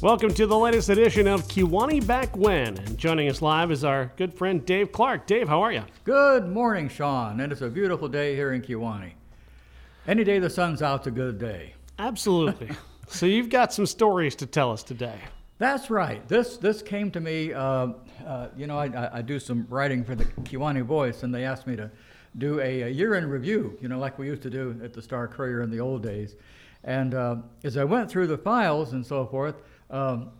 Welcome to the latest edition of Kewanee Back When. And joining us live is our good friend Dave Clark. Dave, how are you? Good morning, Sean. And it's a beautiful day here in Kewanee. Any day the sun's out's a good day. Absolutely. so you've got some stories to tell us today. That's right. This this came to me. Uh, uh, you know, I, I, do some writing for the Kewanee Voice, and they asked me to do a, a year in review. You know, like we used to do at the Star Courier in the old days. And uh, as I went through the files and so forth, um,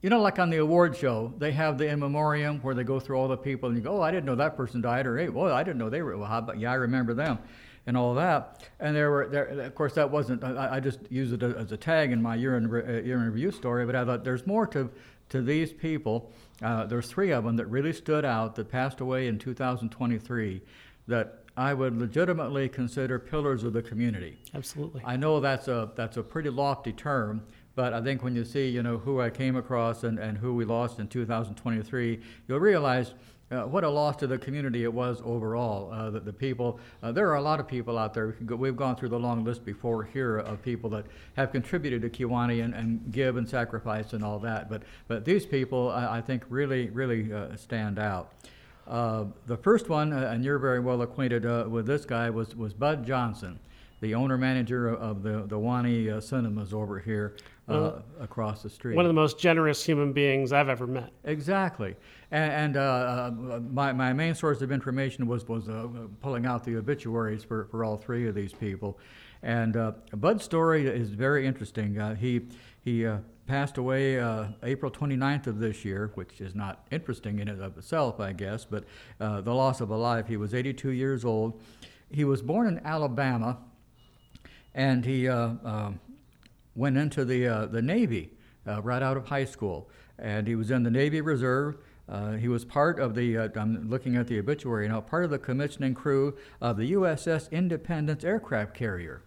you know, like on the award show, they have the in memoriam where they go through all the people, and you go, "Oh, I didn't know that person died," or "Hey, well, I didn't know they were." Well, how about yeah, I remember them, and all that. And there were, there, of course, that wasn't. I, I just used it as a tag in my year in, uh, year in review story, but I thought there's more to to these people. Uh, there's three of them that really stood out that passed away in 2023 that I would legitimately consider pillars of the community. Absolutely. I know that's a that's a pretty lofty term, but I think when you see, you know, who I came across and, and who we lost in 2023, you'll realize uh, what a loss to the community it was overall. Uh, that the people, uh, there are a lot of people out there. We've gone through the long list before here of people that have contributed to Kewanee and, and give and sacrifice and all that. But but these people, I, I think, really really uh, stand out. Uh, the first one, uh, and you're very well acquainted with this guy, was was Bud Johnson the owner manager of the the Wanee uh, cinemas over here uh, uh, across the street. One of the most generous human beings I've ever met. Exactly, and, and uh, uh, my my main source of information was was uh, pulling out the obituaries for, for all three of these people, and Bud's story is very interesting. he he passed away April 29th of this year, which is not interesting in and of itself, I guess, but the loss of a life. He was 82 years old. He was born in Alabama and he uh, uh, went into the uh, the Navy right out of high school, and he was in the Navy Reserve. Uh, he was part of the, uh, I'm looking at the obituary now, part of the commissioning crew of the USS Independence aircraft carrier.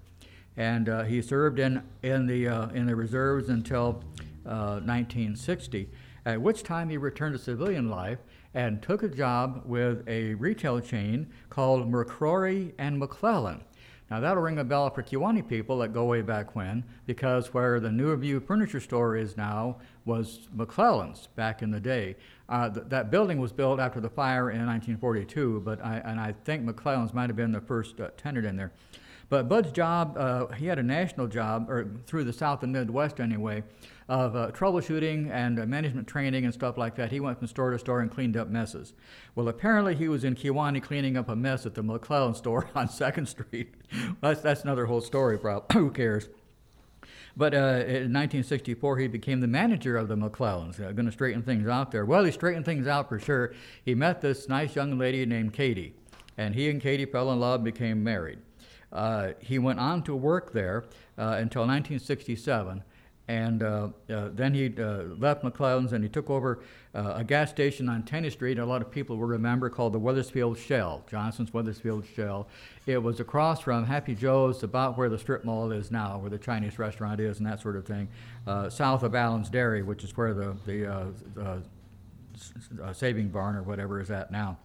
And uh, he served in, in, the, in the reserves until 1960, at which time he returned to civilian life and took a job with a retail chain called McCrory and McClellan. Now that'll ring a bell for Kewanee people that go way back when, because where the New View Furniture Store is now was McClellan's back in the day. Uh, th- that building was built after the fire in 1942, but I, and I think McClellan's might have been the first uh, tenant in there. But Bud's job, uh, he had a national job, or through the South and Midwest anyway, of uh, troubleshooting and uh, management training and stuff like that. He went from store to store and cleaned up messes. Well, apparently he was in Kewanee cleaning up a mess at the McClellan store on Second Street. that's that's another whole story. Probably who cares? But uh, in 1964, he became the manager of the McClellans, uh, going to straighten things out there. Well, he straightened things out for sure. He met this nice young lady named Katie, and he and Katie fell in love, became married. Uh, he went on to work there uh, until 1967 and uh, uh, then he uh, left McClellan's and he took over uh, a gas station on Tenny Street. A lot of people will remember called the Wethersfield Shell, Johnson's Wethersfield Shell. It was across from Happy Joe's, about where the strip mall is now, where the Chinese restaurant is, and that sort of thing. Uh, south of Allen's Dairy, which is where the the uh, Saving Barn or whatever is at now.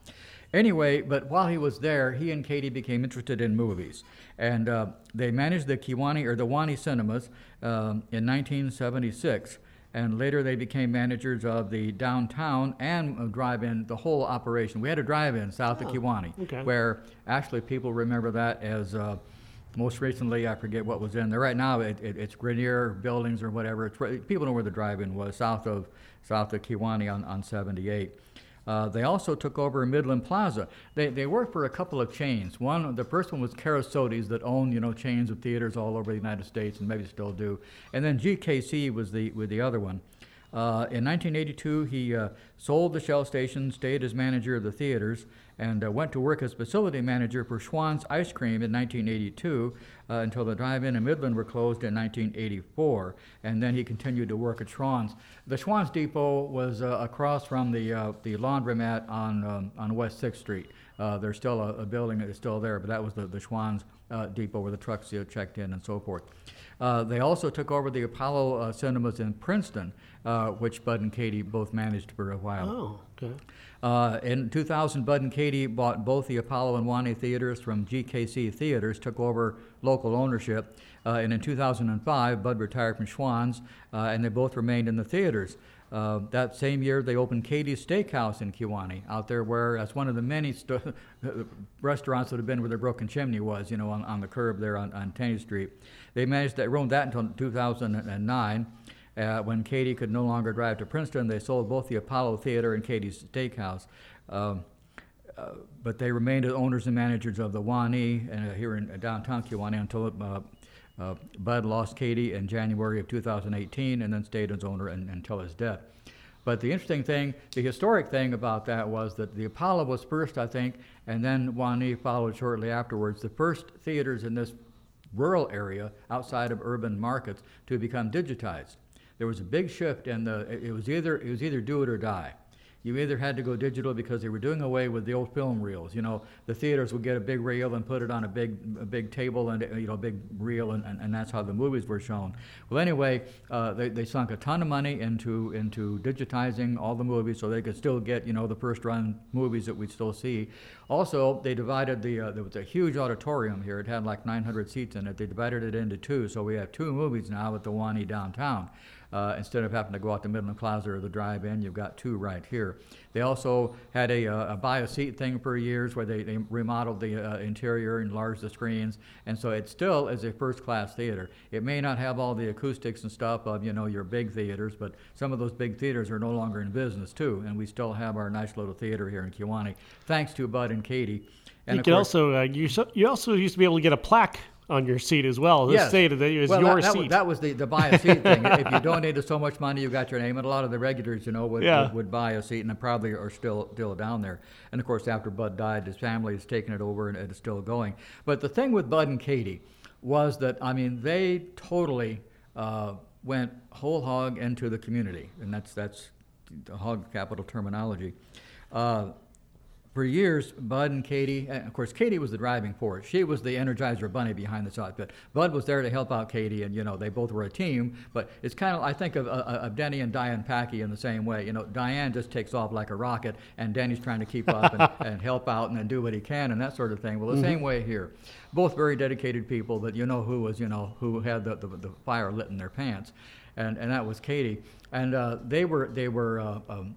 Anyway, but while he was there, he and Katie became interested in movies. And uh, they managed the Kewanee or the Wanee cinemas um, in 1976. And later they became managers of the downtown and drive in, the whole operation. We had a drive in south oh, of Kewanee, okay. where actually people remember that as. Uh, most recently, I forget what was in there. Right now, it, it, it's Grenier buildings or whatever. It's, people know where the drive-in was, south of south of Kewanee on, on 78. Uh, they also took over Midland Plaza. They, they worked for a couple of chains. One, the first one was Kerasotes that owned, you know, chains of theaters all over the United States and maybe still do. And then GKC was the, was the other one. Uh, in 1982, he uh, sold the Shell station, stayed as manager of the theaters, and uh, went to work as facility manager for Schwan's Ice Cream in 1982 uh, until the drive-in in Midland were closed in 1984. And then he continued to work at Schwan's. The Schwan's Depot was uh, across from the, uh, the laundromat on, um, on West 6th Street. Uh, there's still a, a building that is still there, but that was the, the Schwan's uh, depot where the trucks checked in and so forth. They also took over the Apollo cinemas in Princeton, which Bud and Katie both managed for a while. Oh, Uh, in 2000, Bud and Katie bought both the Apollo and Wanee theaters from GKC Theaters, took over local ownership. Uh, and in 2005, Bud retired from Schwan's, uh, and they both remained in the theaters. Uh, that same year, they opened Katie's Steakhouse in Kewanee, out there where that's one of the many st- restaurants that have been where the broken chimney was, you know, on, on the curb there on, on Tenney Street. They managed to own that until 2009. Uh, when Katie could no longer drive to Princeton, they sold both the Apollo Theater and Katie's Steakhouse. Um, uh, but they remained as owners and managers of the Wanee uh, here in downtown Kewanee until uh, uh, Bud lost Katie in January of 2018 and then stayed as owner and, until his death. But the interesting thing, the historic thing about that was that the Apollo was first, I think, and then Wanee followed shortly afterwards. The first theaters in this rural area outside of urban markets to become digitized. There was a big shift, and it was either it was either do it or die you either had to go digital because they were doing away with the old film reels. You know, the theaters would get a big reel and put it on a big, a big table and you know, a big reel, and, and, and that's how the movies were shown. Well, anyway, uh, they, they sunk a ton of money into into digitizing all the movies so they could still get you know the first run movies that we'd still see. Also, they divided the uh, there was a huge auditorium here. It had like 900 seats in it. They divided it into two, so we have two movies now at the Wanee downtown. Uh, instead of having to go out to Midland Plaza or the drive-in, you've got two right here. They also had a, uh, a buy a seat thing for years where they, they remodeled the uh, interior, enlarged the screens, and so it still is a first-class theater. It may not have all the acoustics and stuff of you know your big theaters, but some of those big theaters are no longer in business too, and we still have our nice little theater here in Kewanee, thanks to Bud and Katie. And you could also uh, you so, you also used to be able to get a plaque on your seat as well. This Yes. stated that it was well, your that, that seat. Was, that was the, the buy a seat thing. if you donated so much money, you got your name. And a lot of the regulars, you know, would, Yeah. would, would buy a seat and probably are still still down there. And of course, after Bud died, his family has taken it over and it is still going. But the thing with Bud and Katie was that, I mean, they totally uh, went whole hog into the community. And that's, that's the hog capital terminology. Uh, for years, Bud and Katie, and of course, Katie was the driving force. She was the Energizer Bunny behind this outfit. Bud was there to help out Katie, and you know they both were a team. But it's kind of I think of, of, of Denny and Diane Packy in the same way. You know, Diane just takes off like a rocket, and Denny's trying to keep up and, and help out and, then do what he can and that sort of thing. Well, the same way here. Both very dedicated people, but you know who was you know who had the, the, the fire lit in their pants, and and that was Katie. And uh, they were they were. Uh, um,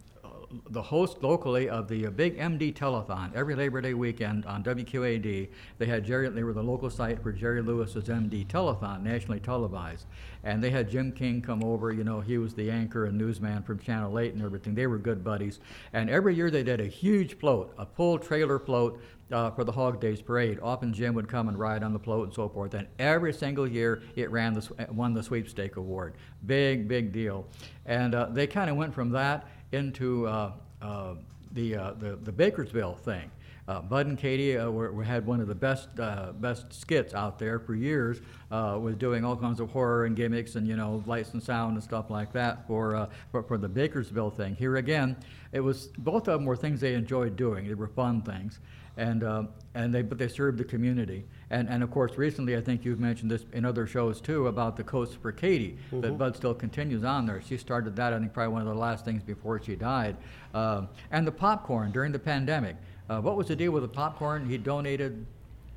the host locally of the big MD telethon every Labor Day weekend on WQAD. They had Jerry, they were the local site for Jerry Lewis's MD telethon, nationally televised. And they had Jim King come over, you know, he was the anchor and newsman from Channel 8 and everything. They were good buddies. And every year they did a huge float, a full trailer float uh, for the Hog Days Parade. Often Jim would come and ride on the float and so forth. And every single year it ran the, won the sweepstake award. Big, big deal. And uh, they kind of went from that into uh, uh, the, uh, the the Bakersville thing. Uh, Bud and Katie uh, were, were- had one of the best uh, best skits out there for years, with doing all kinds of horror and gimmicks and you know lights and sound and stuff like that for for, for the Bakersville thing. Here again, it was both of them were things they enjoyed doing. They were fun things, and uh, and they but they served the community. And and of course, recently I think you've mentioned this in other shows too about the Coast for Katie that Bud still continues on there. She started that I think probably one of the last things before she died. Um and the popcorn during the pandemic. Uh, what was the deal with the popcorn? He donated.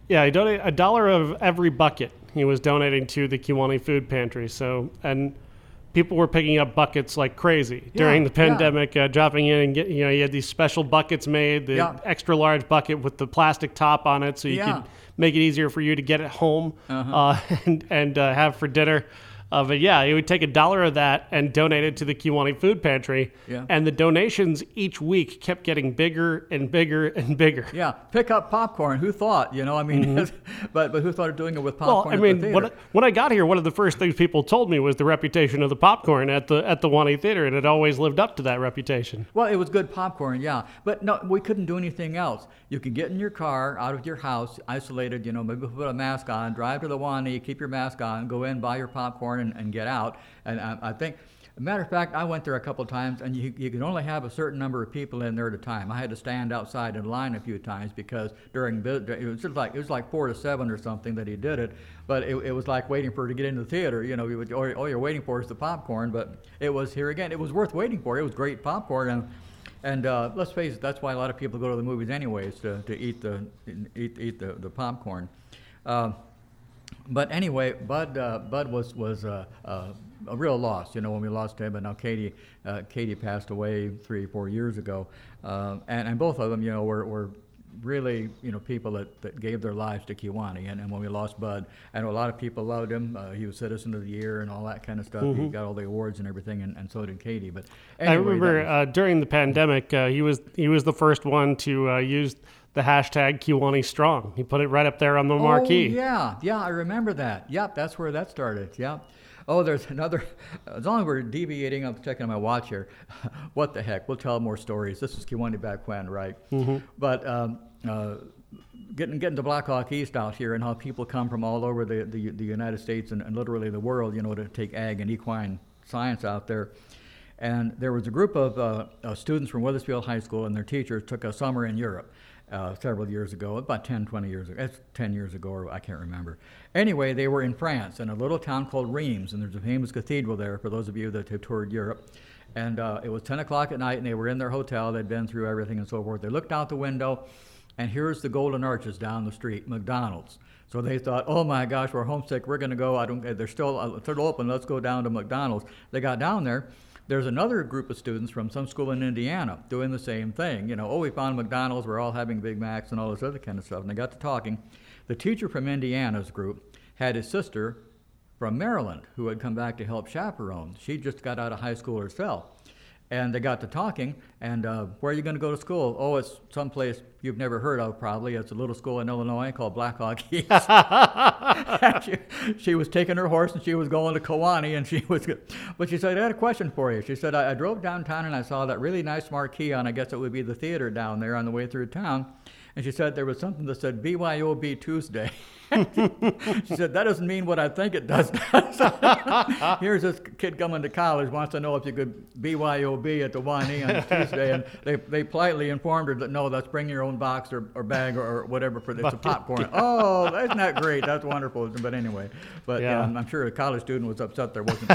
Yeah, he donated a dollar of every bucket he was donating to the Kewanee Food Pantry. So, and people were picking up buckets like crazy during the yeah. pandemic, uh, dropping in and get, you know, you had these special buckets made, the Yeah. extra large bucket with the plastic top on it, so you Yeah. could make it easier for you to get it home Uh-huh. uh, and and uh, have for dinner. Uh, but yeah, he would take a dollar of that and donate it to the Kewanee Food Pantry. Yeah. And the donations each week kept getting bigger and bigger and bigger. Yeah, pick up popcorn. Who thought? You know, I mean, but but who thought of doing it with Mm-hmm. Well, popcorn? I at mean, the when, when I got here, one of the first things people told me was the reputation of the popcorn at the at the Wanee Theater, and it always lived up to that reputation. Well, it was good popcorn, yeah. But no, we couldn't do anything else. You could get in your car, out of your house, isolated, you know, maybe put a mask on, drive to the Wanee, keep your mask on, go in, buy your popcorn, and, and get out. And I, I think matter of fact, I went there a couple of times, and you, you can only have a certain number of people in there at a time. I had to stand outside in line a few times because during it was just like it was like four to seven or something that he did it, but it, it was like waiting for her to get into the theater. You know, would, all, all you're waiting for is the popcorn, but it was here again. It was worth waiting for. It was great popcorn, and and uh, let's face it, that's why a lot of people go to the movies anyways to, to eat the eat, eat the, the popcorn. Uh, but anyway, Bud uh, Bud was was uh, uh, a real loss. You know, when we lost him, and now Katie uh, Katie passed away three four years ago, and and both of them, you know, were, were really you know people that, that gave their lives to Kewanee. And, and when we lost Bud, I know a lot of people loved him. Uh, he was Citizen of the Year and all that kind of stuff. He got all the awards and everything, and, and so did Katie. But anyway, I remember was- uh, during the pandemic, uh, he was he was the first one to uh, use the hashtag Kewanee Strong. He put it right up there on the marquee. Oh, yeah, yeah, I remember that. Yep, that's where that started. Yep. Oh, there's another. As long as we're deviating, I'm checking my watch here. what the heck? We'll tell more stories. This is Kewanee back when, right? But um, uh, getting getting to Blackhawk East out here and how people come from all over the, the, the United States and, and literally the world, you know, to take ag and equine science out there. And there was a group of uh, uh, students from Wethersfield High School and their teachers took a summer in Europe uh, several years ago, about 10, 20 years ago. It's 10 years ago, or I can't remember. Anyway, they were in France in a little town called Reims, and there's a famous cathedral there for those of you that have toured Europe. And uh, it was 10 o'clock at night, and they were in their hotel. They'd been through everything and so forth. They looked out the window, and here's the Golden Arches down the street, McDonald's. So they thought, oh my gosh, we're homesick. We're going to go. I don't. They're still uh, still open. Let's go down to McDonald's. They got down there. There's another group of students from some school in Indiana doing the same thing. You know, oh, we found McDonald's. We're all having Big Macs and all this other kind of stuff. And they got to talking. The teacher from Indiana's group had his sister from Maryland who had come back to help chaperone. She just got out of high school herself. And they got to talking, and uh, where are you going to go to school? Oh, it's someplace you've never heard of, probably. It's a little school in Illinois called Blackhawk East. she, she was taking her horse and she was going to Kewanee, and she was. But she said, "I had a question for you." She said, "I, I drove downtown and I saw that really nice marquee on. I guess it would be the theater down there on the way through town." And she said there was something that said BYOB Tuesday. she said, that doesn't mean what I think it does. Here's this kid coming to college, wants to know if you could BYOB at the Wanee on Tuesday. And they, they politely informed her that, no, that's bring your own box or, or bag or, or whatever for a popcorn. Oh, isn't that great? That's wonderful. But anyway, but yeah. Yeah. I'm, sure a college student was upset there wasn't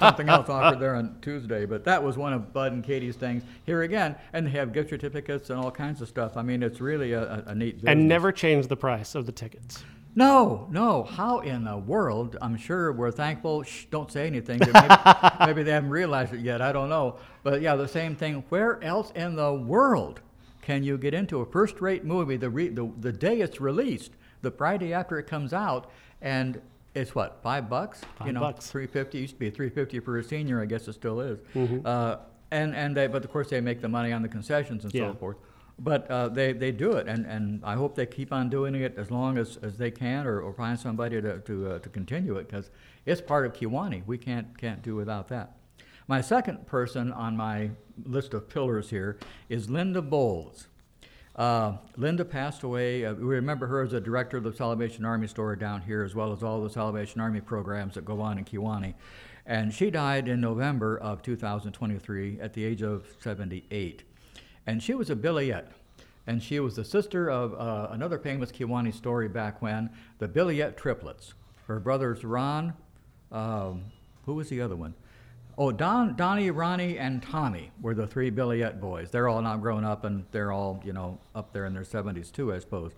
something else offered there on Tuesday. But that was one of Bud and Katie's things. Here again, and they have gift certificates and all kinds of stuff. I mean, it's really a, a, a neat business. And never change the price of the tickets. No, no. How in the world? I'm sure we're thankful. Shh, don't say anything. Maybe, maybe they haven't realized it yet. I don't know. But yeah, the same thing. Where else in the world can you get into a first-rate movie the, re, the the day it's released, the Friday after it comes out, and it's what five bucks? you know, bucks. three fifty. Used to be three fifty for a senior. I guess it still is. Mm-hmm. Uh, and and they, but of course they make the money on the concessions and Yeah. so forth. But uh, they, they do it, and, and I hope they keep on doing it as long as, as they can, or, or find somebody to, to, uh, to continue it, because it's part of Kewanee. We can't, can't do without that. My second person on my list of pillars here is Linda Bolls. Uh, Linda passed away. Uh, we remember her as a director of the Salvation Army store down here, as well as all the Salvation Army programs that go on in Kewanee. And she died in November of 2023 at the age of 78. And she was a Billyette. And she was the sister of uh, another famous Kewanee story back when, the Billyette triplets. Her brothers Ron, um, who was the other one? Oh, Don, Donnie, Ronnie, and Tommy were the three Billyette boys. They're all now grown up and they're all, you know, up there in their 70s too, I suppose.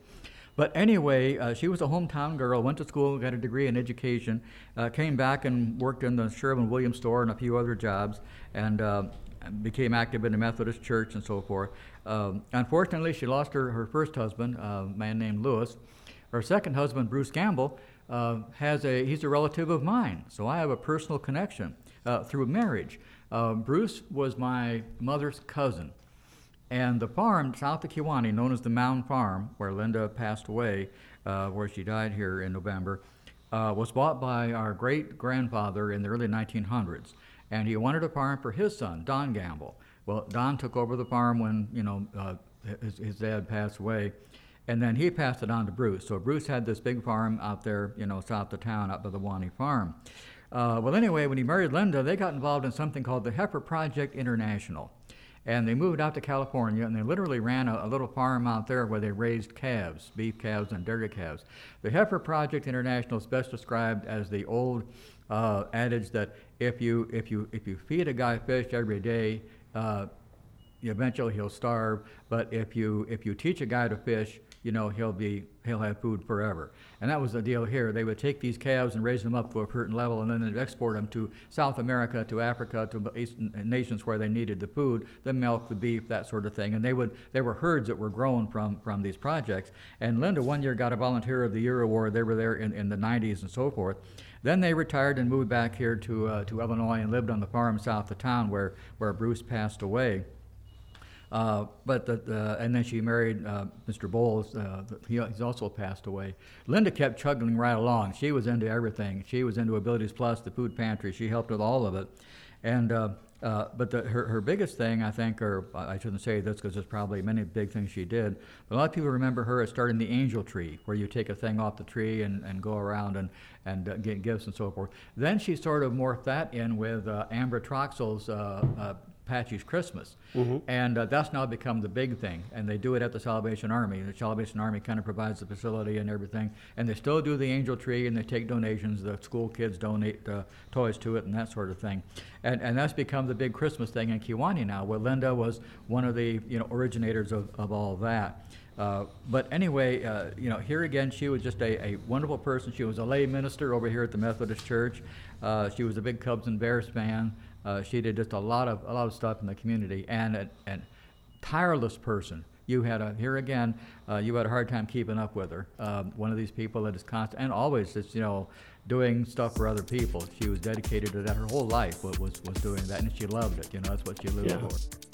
But anyway, uh, she was a hometown girl, went to school, got a degree in education, uh, came back and worked in the Sherwin Williams store and a few other jobs, and uh, became active in the Methodist Church and so forth. Um, unfortunately, she lost her, her first husband, uh, a man named Lewis. Her second husband, Bruce Gamble, uh, has a he's a relative of mine, so I have a personal connection uh, through marriage. Uh, Bruce was my mother's cousin, and the farm south of Kewanee, known as the Mound Farm, where Linda passed away, uh, where she died here in November, uh, was bought by our great grandfather in the early 1900s, and he wanted a farm for his son, Don Gamble. Well, Don took over the farm when you know uh, his, his dad passed away, and then he passed it on to Bruce. So Bruce had this big farm out there, you know, south of town, up by the Wani Farm. Uh, well, anyway, when he married Linda, they got involved in something called the Heifer Project International. And they moved out to California and they literally ran a, a, little farm out there where they raised calves, beef calves and dairy calves. The Heifer Project International is best described as the old uh, adage that if you, if, you, if you feed a guy fish every day, uh, eventually he'll starve. But if you, if you teach a guy to fish, you know, he'll be he'll have food forever. And that was the deal here. They would take these calves and raise them up to a certain level, and then they'd export them to South America, to Africa, to Eastern nations where they needed the food, the milk, the beef, that sort of thing. And they would there were herds that were grown from from these projects. And Linda one year got a Volunteer of the Year award. They were there in, in the 90s and so forth. Then they retired and moved back here to uh, to Illinois and lived on the farm south of town where where Bruce passed away. Uh, but the, the, and then she married uh, Mr. Bolls. Uh, he, he's also passed away. Linda kept chugging right along. She was into everything. She was into Abilities Plus, the food pantry. She helped with all of it. And uh, but the, her, her biggest thing, I think, or I shouldn't say this because there's probably many big things she did, but a lot of people remember her as starting the angel tree, where you take a thing off the tree and, and go around and, and uh, get gifts and so forth. Then she sort of morphed that in with uh, Ambra Troxell's uh, uh, Apache's Christmas. Mm-hmm. And uh, that's now become the big thing. And they do it at the Salvation Army. The Salvation Army kind of provides the facility and everything. And they still do the angel tree and they take donations. The school kids donate uh, toys to it and that sort of thing. And, and that's become the big Christmas thing in Kewanee now, where Linda was one of the you know, originators of, of all that. Uh, but anyway, uh, you know, here again, she was just a, a, wonderful person. She was a lay minister over here at the Methodist Church. Uh, she was a big Cubs and Bears fan. Uh, she did just a lot of a lot of stuff in the community, and a, and tireless person. You had a here again. Uh, you had a hard time keeping up with her. Um, one of these people that is constant and always just you know doing stuff for other people. She was dedicated to that. Her whole life was was, was doing that, and she loved it. You know, that's what she lived yeah. for.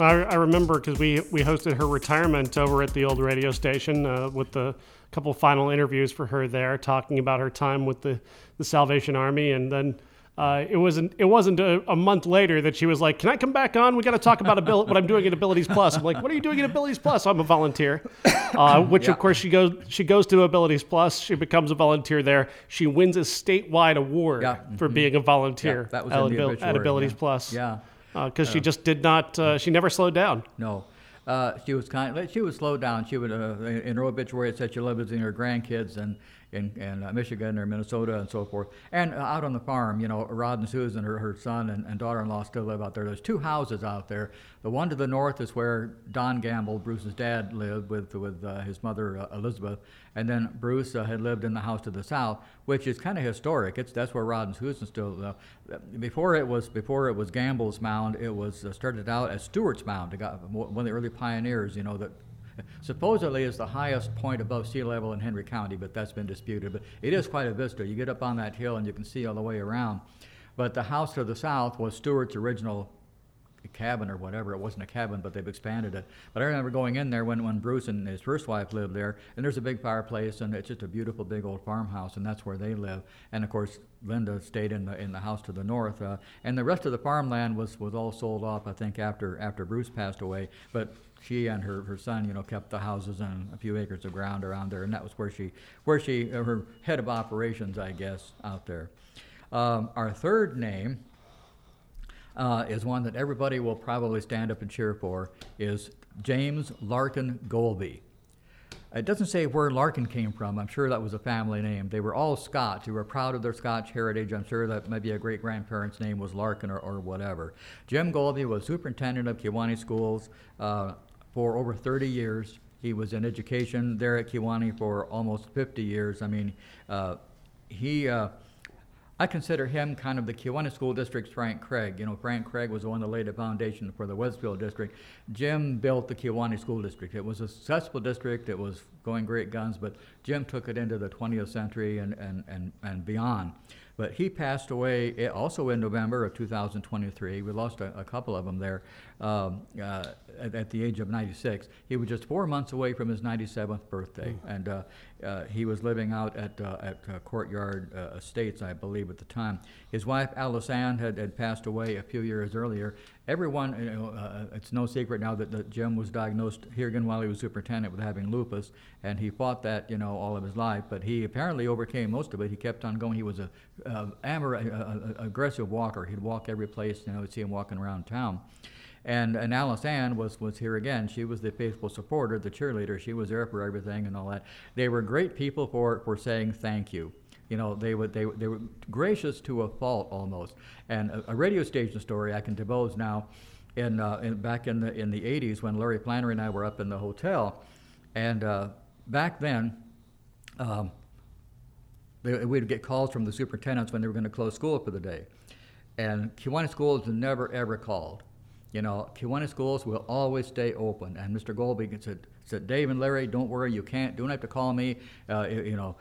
I, I remember because we, we hosted her retirement over at the old radio station uh, with the couple final interviews for her there, talking about her time with the, the Salvation Army. And then uh, it wasn't it wasn't a, a, month later that she was like, "Can I come back on? We got to talk about abil- what I'm doing at Abilities Plus." I'm like, "What are you doing at Abilities Plus?" I'm a volunteer. Uh, which yeah. of course she goes she goes to Abilities Plus. She becomes a volunteer there. She wins a statewide award yeah. for mm-hmm. being a volunteer yeah, at, at, Abilities Plus. Yeah because uh, she just did not. Uh, she never slowed down. No, uh, she was kind. She would slow down. She would uh, in her obituary it said she loved with her grandkids and in, in uh, Michigan or Minnesota and so forth. And uh, out on the farm, you know, Rod and Susan, her, her son and, and daughter-in-law still live out there. There's two houses out there. The one to the north is where Don Gamble, Bruce's dad, lived with with uh, his mother uh, Elizabeth, and then Bruce uh, had lived in the house to the south, which is kind of historic. It's that's where Rod and Susan still. Uh, before it was before it was Gamble's mound, it was started out as Stewart's mound. One of the early pioneers, you know, that supposedly is the highest point above sea level in Henry County, but that's been disputed. But it is quite a vista. You get up on that hill and you can see all the way around. But the house to the south was Stewart's original cabin or whatever. It wasn't a cabin, but they've expanded it. But I remember going in there when, when Bruce and his first wife lived there, and there's a big fireplace, and it's just a beautiful big old farmhouse, and that's where they live. And of course, Linda stayed in the in the house to the north, uh, and the rest of the farmland was was all sold off. I think after after Bruce passed away, but she and her, her son, you know, kept the houses and a few acres of ground around there, and that was where she, where she, uh, her head of operations, I guess, out there. Um, our third name uh, is one that everybody will probably stand up and cheer for, is James Larkin Golby. It doesn't say where Larkin came from. I'm sure that was a family name. They were all Scotch. They were proud of their Scotch heritage. I'm sure that maybe a great grandparent's name was Larkin or, or whatever. Jim Golby was superintendent of Kewanee schools. Uh, for over 30 years. He was in education there at Kewanee for almost 50 years. I mean, uh, he, uh, I consider him kind of the Kewanee School District's Frank Craig. You know, Frank Craig was the one that laid the foundation for the Westfield District. Jim built the Kewanee School District. It was a successful district. It was going great guns, but Jim took it into the 20th century and, and, and, and beyond. But he passed away eh, also in November of 2023. We lost a, a couple of them there um, uh, at, at, the age of 96. He was just four months away from his 97th birthday, mm. and uh, uh, he was living out at, uh, at uh, Courtyard uh, Estates, I believe, at the time. His wife, Alice Ann, had, had passed away a few years earlier, everyone, you know, uh, it's no secret now that, that Jim was diagnosed here again while he was superintendent with having lupus, and he fought that, you know, all of his life. But he apparently overcame most of it. He kept on going. He was a, uh, aggressive walker. He'd walk every place. You know, would see him walking around town. And, and Alice Ann was, was here again. She was the faithful supporter, the cheerleader. She was there for everything and all that. They were great people for, for saying thank you. You know, they, would, they, they were gracious to a fault almost. And a, a radio station story I can divulge now, in, uh, in, back in the, in the 80s when Larry Flannery and I were up in the hotel. And uh, back then, um, they, we'd get calls from the superintendents when they were going to close school for the day. And Kewanee Schools never, ever called you know, Kewanee schools will always stay open. And Mr. Golby said, said, Dave and Larry, don't worry, you can't, don't have to call me. Uh, you know,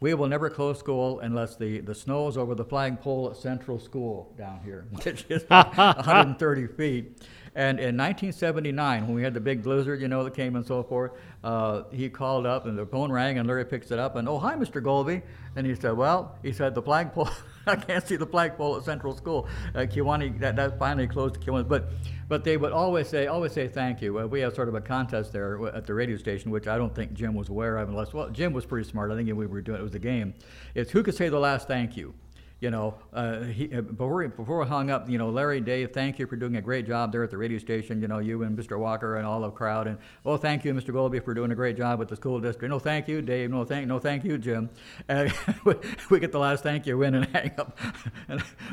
we will never close school unless the, the snow is over the flagpole at Central School down here, which is 130 feet. And in 1979, when we had the big blizzard, you know, that came and so forth, uh, he called up and the phone rang and Larry picks it up and, oh, hi, Mr. Golby. And he said, well, he said, the flagpole, I can't see the flagpole at Central School. Uh, Kewanee, that, that finally closed Kewanee. But, but they would always say, always say thank you. Uh, we have sort of a contest there at the radio station, which I don't think Jim was aware of unless, well, Jim was pretty smart. I think we were doing, it was a game. It's who could say the last thank you you know, uh, he, uh, before, before we hung up, you know, Larry, Dave, thank you for doing a great job there at the radio station. You know, you and Mr. Walker and all the crowd. And oh, thank you, Mr. Golby, for doing a great job with the school district. No, thank you, Dave. No, thank, no, thank you, Jim. And we get the last thank you in and hang up.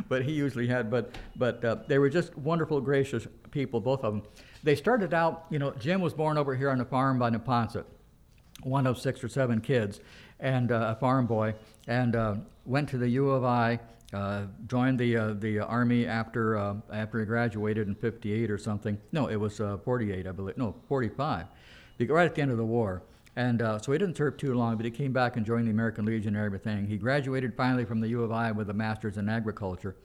but he usually had. But but uh, they were just wonderful, gracious people, both of them. They started out, you know, Jim was born over here on the farm by Neponset, one of six or seven kids, and uh, a farm boy and uh, went to the U of I. Uh, joined the uh, the army after uh, after he graduated in '58 or something. No, it was uh, '48, I believe. No, '45, right at the end of the war. And so he didn't serve too long, but he came back and joined the American Legion and everything. He graduated finally from the U of I with a master's in agriculture.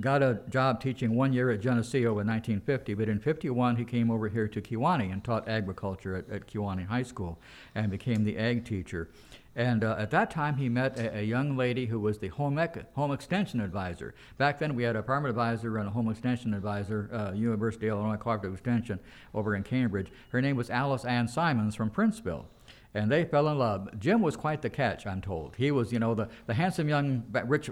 Got a job teaching one year at Geneseo in 1950, but in 51 he came over here to Kewanee and taught agriculture at, at Kewanee High School and became the ag teacher. And uh, at that time, he met a, a, young lady who was the home, ec- home extension advisor. Back then, we had a farm advisor and a home extension advisor, uh, University of Illinois Cooperative Extension over in Cambridge. Her name was Alice Ann Simons from Princeville. And they fell in love. Jim was quite the catch, I'm told. He was, you know, the, the handsome young, rich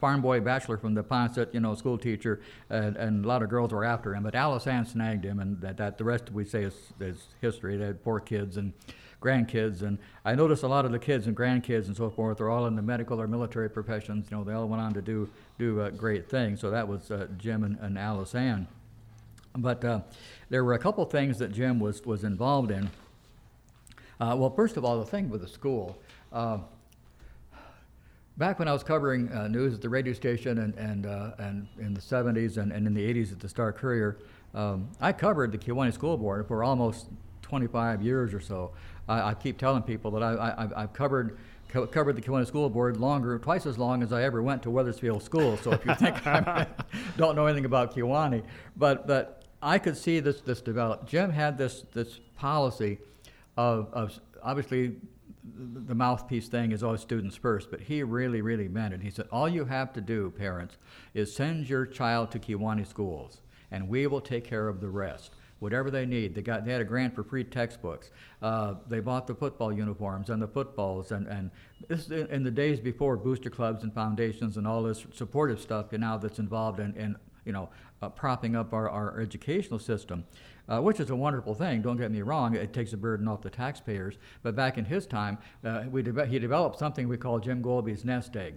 farm boy bachelor from Neponset, you know, school teacher, and, and, a lot of girls were after him. But Alice Ann snagged him, and that, that the rest we say is, is history. They had four kids, and grandkids. And I noticed a lot of the kids and grandkids and so forth are all in the medical or military professions. You know, they all went on to do do uh, great things. So that was uh, Jim and, and, Alice Ann. But uh, there were a couple things that Jim was was involved in. Uh, well, first of all, the thing with the school. Uh, back when I was covering uh, news at the radio station and, and, and in the 70s and, and in the 80s at the Star Courier, um, I covered the Kewanee School Board for almost 25 years or so. I, I keep telling people that I, I, have covered co- covered the Kewanee School Board longer, twice as long as I ever went to Wethersfield School. So if you think I don't know anything about Kewanee, but but I could see this this develop. Jim had this this policy of, of obviously the mouthpiece thing is always students first, but he really, really meant it. He said, All you have to do, parents, is send your child to Kewanee schools, and we will take care of the rest whatever they need. They got they had a grant for free textbooks. Uh, they bought the football uniforms and the footballs and and this in the days before booster clubs and foundations and all this supportive stuff you know that's involved in, in you know uh, propping up our, our educational system. Uh, which is a wonderful thing. Don't get me wrong; it takes a burden off the taxpayers. But back in his time, uh, we de- he developed something we call Jim Golby's nest egg.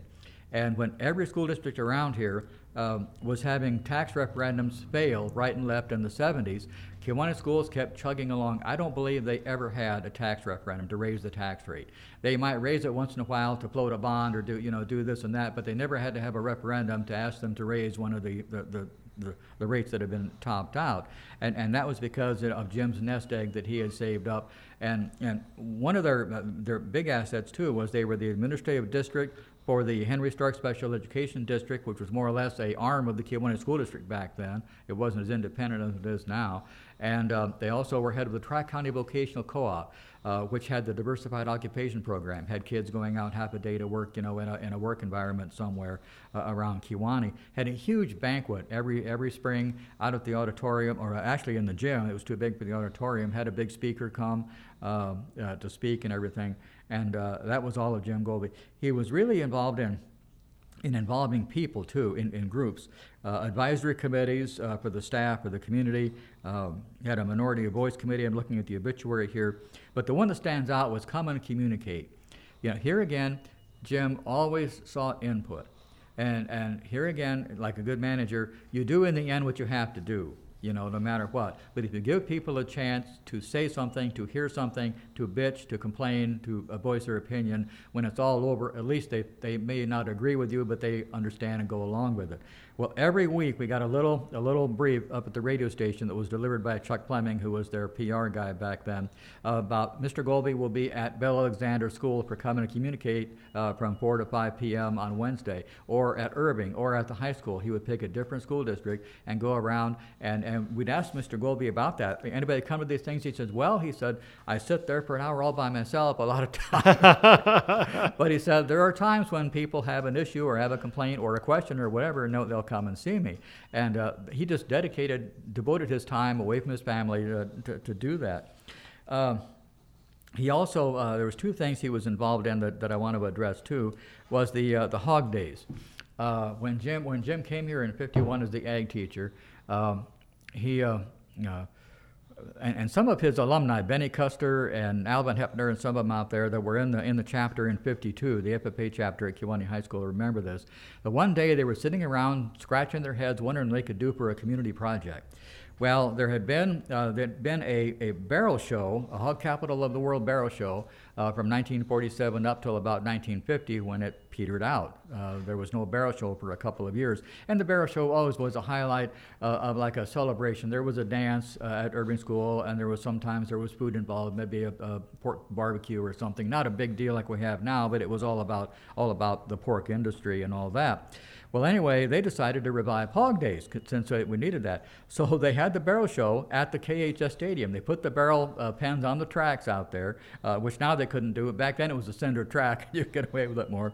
And when every school district around here um, was having tax referendums fail right and left in the 70s, Kewanee schools kept chugging along. I don't believe they ever had a tax referendum to raise the tax rate. They might raise it once in a while to float a bond or do you know do this and that, but they never had to have a referendum to ask them to raise one of the the, the, the, the rates that had been topped out. And, and that was because of Jim's nest egg that he had saved up. And, and one of their, uh, their big assets, too, was they were the administrative district for the Henry Stark Special Education District, which was more or less a arm of the Kewanee School District back then. It wasn't as independent as it is now. And uh, they also were head of the Tri-County Vocational Co-op, uh, which had the Diversified Occupation Program, had kids going out half a day to work, you know, in a, in a work environment somewhere uh, around Kewanee. Had a huge banquet every, every spring out at the auditorium, or actually in the gym. It was too big for the auditorium. Had a big speaker come uh, uh, to speak and everything. And uh, that was all of Jim Golby. He was really involved in in involving people too in, in groups. Uh, advisory committees uh, for the staff or the community. Um, had a minority of voice committee. I'm looking at the obituary here. But the one that stands out was come and communicate. You know here again jim always sought input. And, and here again like a good manager you do in the end what you have to do you know, no matter what. But if you give people a chance to say something, to hear something, to bitch, to complain, to uh, voice their opinion, when it's all over, at least they, they may not agree with you, but they understand and go along with it. Well, every week we got a little a little brief up at the radio station that was delivered by Chuck Fleming, who was their PR guy back then, uh, about Mr. Golby will be at Belle Alexander School for coming to Communicate uh, from 4 to 5 p.m. on Wednesday, or at Irving, or at the high school. He would pick a different school district and go around, and, and we'd ask Mr. Golby about that. Anybody come to these things? He says, well, he said, I sit there for an hour all by myself a lot of times. but he said, there are times when people have an issue or have a complaint or a question or whatever, and they'll come and see me. And uh, he just dedicated, devoted his time away from his family to, to, to do that. Uh, he also, uh, there was two things he was involved in that, that I want to address too, was the, uh, the hog days. Uh, when, Jim, when Jim came here in 51 as the ag teacher, um, he uh, and, and, some of his alumni, Benny Custer and Alvin Hepner, and some of them out there that were in the in the chapter in '52, the FFA chapter at Kewanee High School, remember this. The one day they were sitting around scratching their heads, wondering what they could do for a community project. Well, there had been uh, there had been a, a barrel show, a hog capital of the world barrel show, uh, from 1947 up till about 1950 when it petered out. Uh, there was no barrel show for a couple of years, and the barrel show always was a highlight uh, of like a celebration. There was a dance uh, at Irving School, and there was sometimes there was food involved, maybe a, a pork barbecue or something. Not a big deal like we have now, but it was all about all about the pork industry and all that. Well, anyway, they decided to revive Hog Days since we needed that. So they had the barrel show at the KHS Stadium. They put the barrel uh, pens on the tracks out there, uh, which now they couldn't do. Back then it was a cinder track. you get away with it more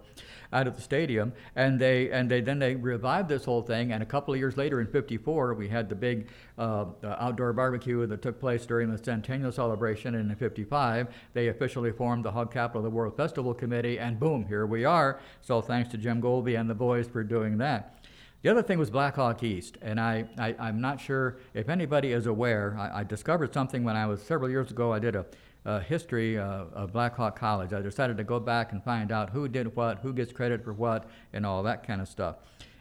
out of the stadium. And they and they then they revived this whole thing. And a couple of years later, in '54, we had the big uh, outdoor barbecue that took place during the centennial celebration. In '55, they officially formed the Hog Capital of the World Festival Committee. And boom, here we are. So thanks to Jim Golby and the boys for doing that. The other thing was Black Hawk East, and I, I, am not sure if anybody is aware. I, I, discovered something when I was several years ago. I did a uh, history uh, of Black Hawk College. I decided to go back and find out who did what, who gets credit for what, and all that kind of stuff.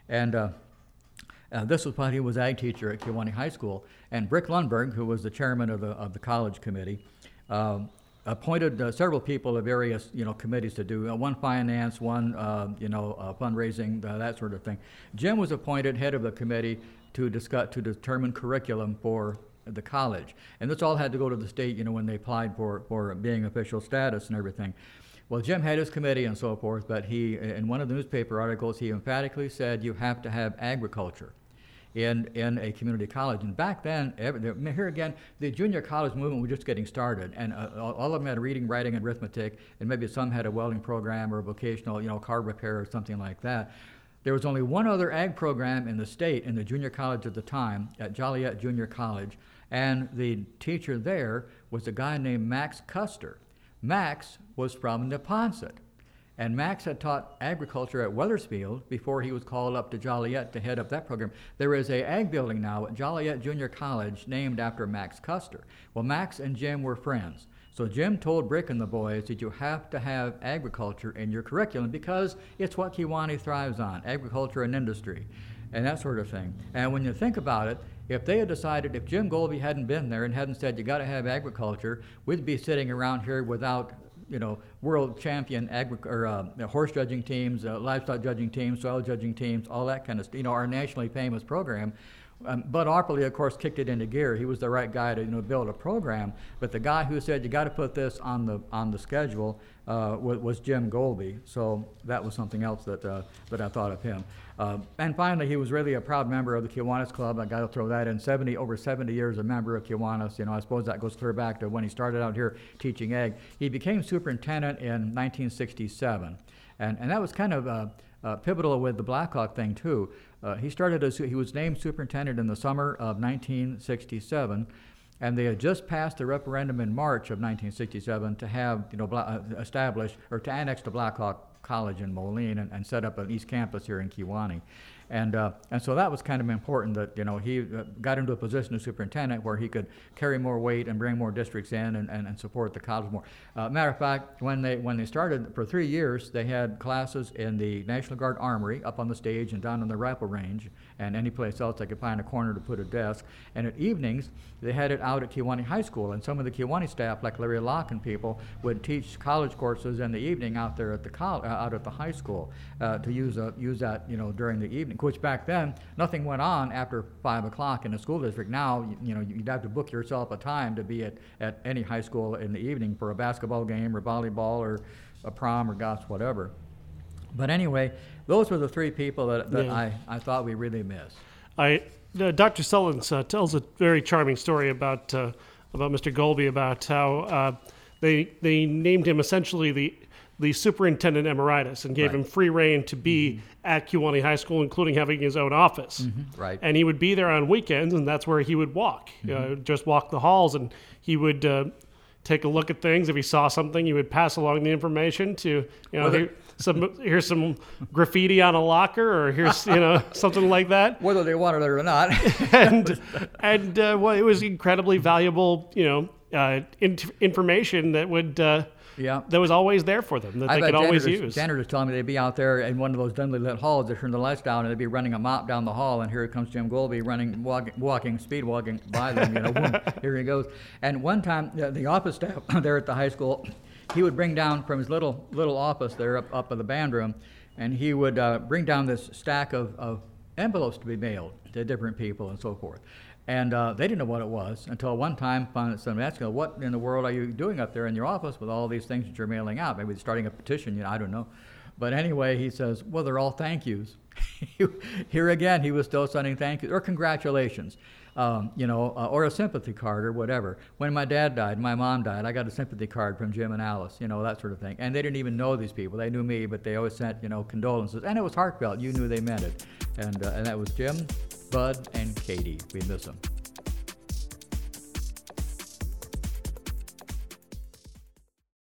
And uh, uh this was when he was ag teacher at Kewanee High School. And Brick Lundberg, who was the chairman of the, of the college committee, um, appointed uh, several people of various you know committees to do uh, one finance, one uh, you know uh, fundraising, that sort of thing. Jim was appointed head of the committee to discuss to determine curriculum for the college. And this all had to go to the state, you know, when they applied for, for being official status and everything. Well, Jim had his committee and so forth, but he, in one of the newspaper articles, he emphatically said you have to have agriculture in, in a community college. And back then, every, here again, the junior college movement was just getting started, and uh, all of them had reading, writing, and arithmetic, and maybe some had a welding program or a vocational, you know, car repair or something like that. There was only one other ag program in the state in the junior college at the time, at Joliet Junior College, and the teacher there was a guy named Max Custer. Max was from Neponset. And Max had taught agriculture at Wethersfield before he was called up to Joliet to head up that program. There is a ag building now at Joliet Junior College named after Max Custer. Well, Max and Jim were friends. So Jim told Brick and the boys that you have to have agriculture in your curriculum because it's what Kewanee thrives on, agriculture and industry and that sort of thing. And when you think about it, if they had decided, if Jim Golby hadn't been there and hadn't said you got to have agriculture, we'd be sitting around here without, you know, world champion agri- or uh, horse judging teams, uh, livestock judging teams, soil judging teams, all that kind of, stuff. You know, our nationally famous program. Um, Bud of course, kicked it into gear. He was the right guy to you know build a program. But the guy who said you got to put this on the on the schedule uh, was, was Jim Golby. So that was something else that uh, that I thought of him. Uh, and finally, he was really a proud member of the Kiwanis Club. I got to throw that in. 70 over 70 years a member of Kiwanis. You know, I suppose that goes clear back to when he started out here teaching ag. He became superintendent in 1967, and and that was kind of. Uh, uh, pivotal with the Blackhawk thing too. Uh, he started as he was named superintendent in the summer of 1967, and they had just passed the referendum in March of 1967 to have you know uh, establish or to annex the Blackhawk College in Moline and, and set up an East Campus here in Kewanee. And, uh, and so that was kind of important that, you know, he uh, got into a position of superintendent where he could carry more weight and bring more districts in and, and, and support the college more. Uh, matter of fact, when they, when they started, for three years, they had classes in the National Guard Armory up on the stage and down on the rifle range and any place else they could find a corner to put a desk. And at evenings, they had it out at Kewanee High School. And some of the Kewanee staff, like Larry Locke and people, would teach college courses in the evening out there at the, uh, out at the high school uh, to use, uh, use that, you know, during the evening which back then nothing went on after five o'clock in the school district. Now, you, you know, you'd have to book yourself a time to be at, at any high school in the evening for a basketball game or volleyball or a prom or gosh, whatever. But anyway, those were the three people that, that Yeah. I, I thought we really missed. I, uh, Dr. Sullins uh, tells a very charming story about uh, about Mr. Golby about how uh, they they named him essentially the the superintendent emeritus and gave Right. him free reign to be at Kewanee High School, including having his own office. Right. And he would be there on weekends, and that's where he would walk, uh, just walk the halls, and he would. Take a look at things. If he saw something, he would pass along the information to, you know, here, some here's some graffiti on a locker, or here's you know something like that Whether they wanted it or not. and and uh, well, it was incredibly valuable, you know, uh, in- information that would uh, yeah. that was always there for them that I they could always use. janitors telling me they'd be out there in one of those dimly lit halls. They turn the lights down and they'd be running a mop down the hall, and here comes Jim Golby running, walking, walking, speed walking by them. You know, boom, here he goes. And one time, uh, the office staff there at the high school, he would bring down from his little little office there up up in the band room, and he would uh, bring down this stack of, of envelopes to be mailed to different people and so forth. And uh, they didn't know what it was until one time somebody asked, him, "What in the world are you doing up there in your office with all these things that you're mailing out? Maybe starting a petition, you know, I don't know." But anyway, he says, "Well, they're all thank yous." Here again, he was still sending thank yous or congratulations, um, you know, uh, or a sympathy card or whatever. When my dad died, my mom died, I got a sympathy card from Jim and Alice, you know, that sort of thing. And they didn't even know these people; they knew me, but they always sent, you know, condolences, and it was heartfelt. You knew they meant it, and uh, and that was Jim, Bud, and Katie. We miss them.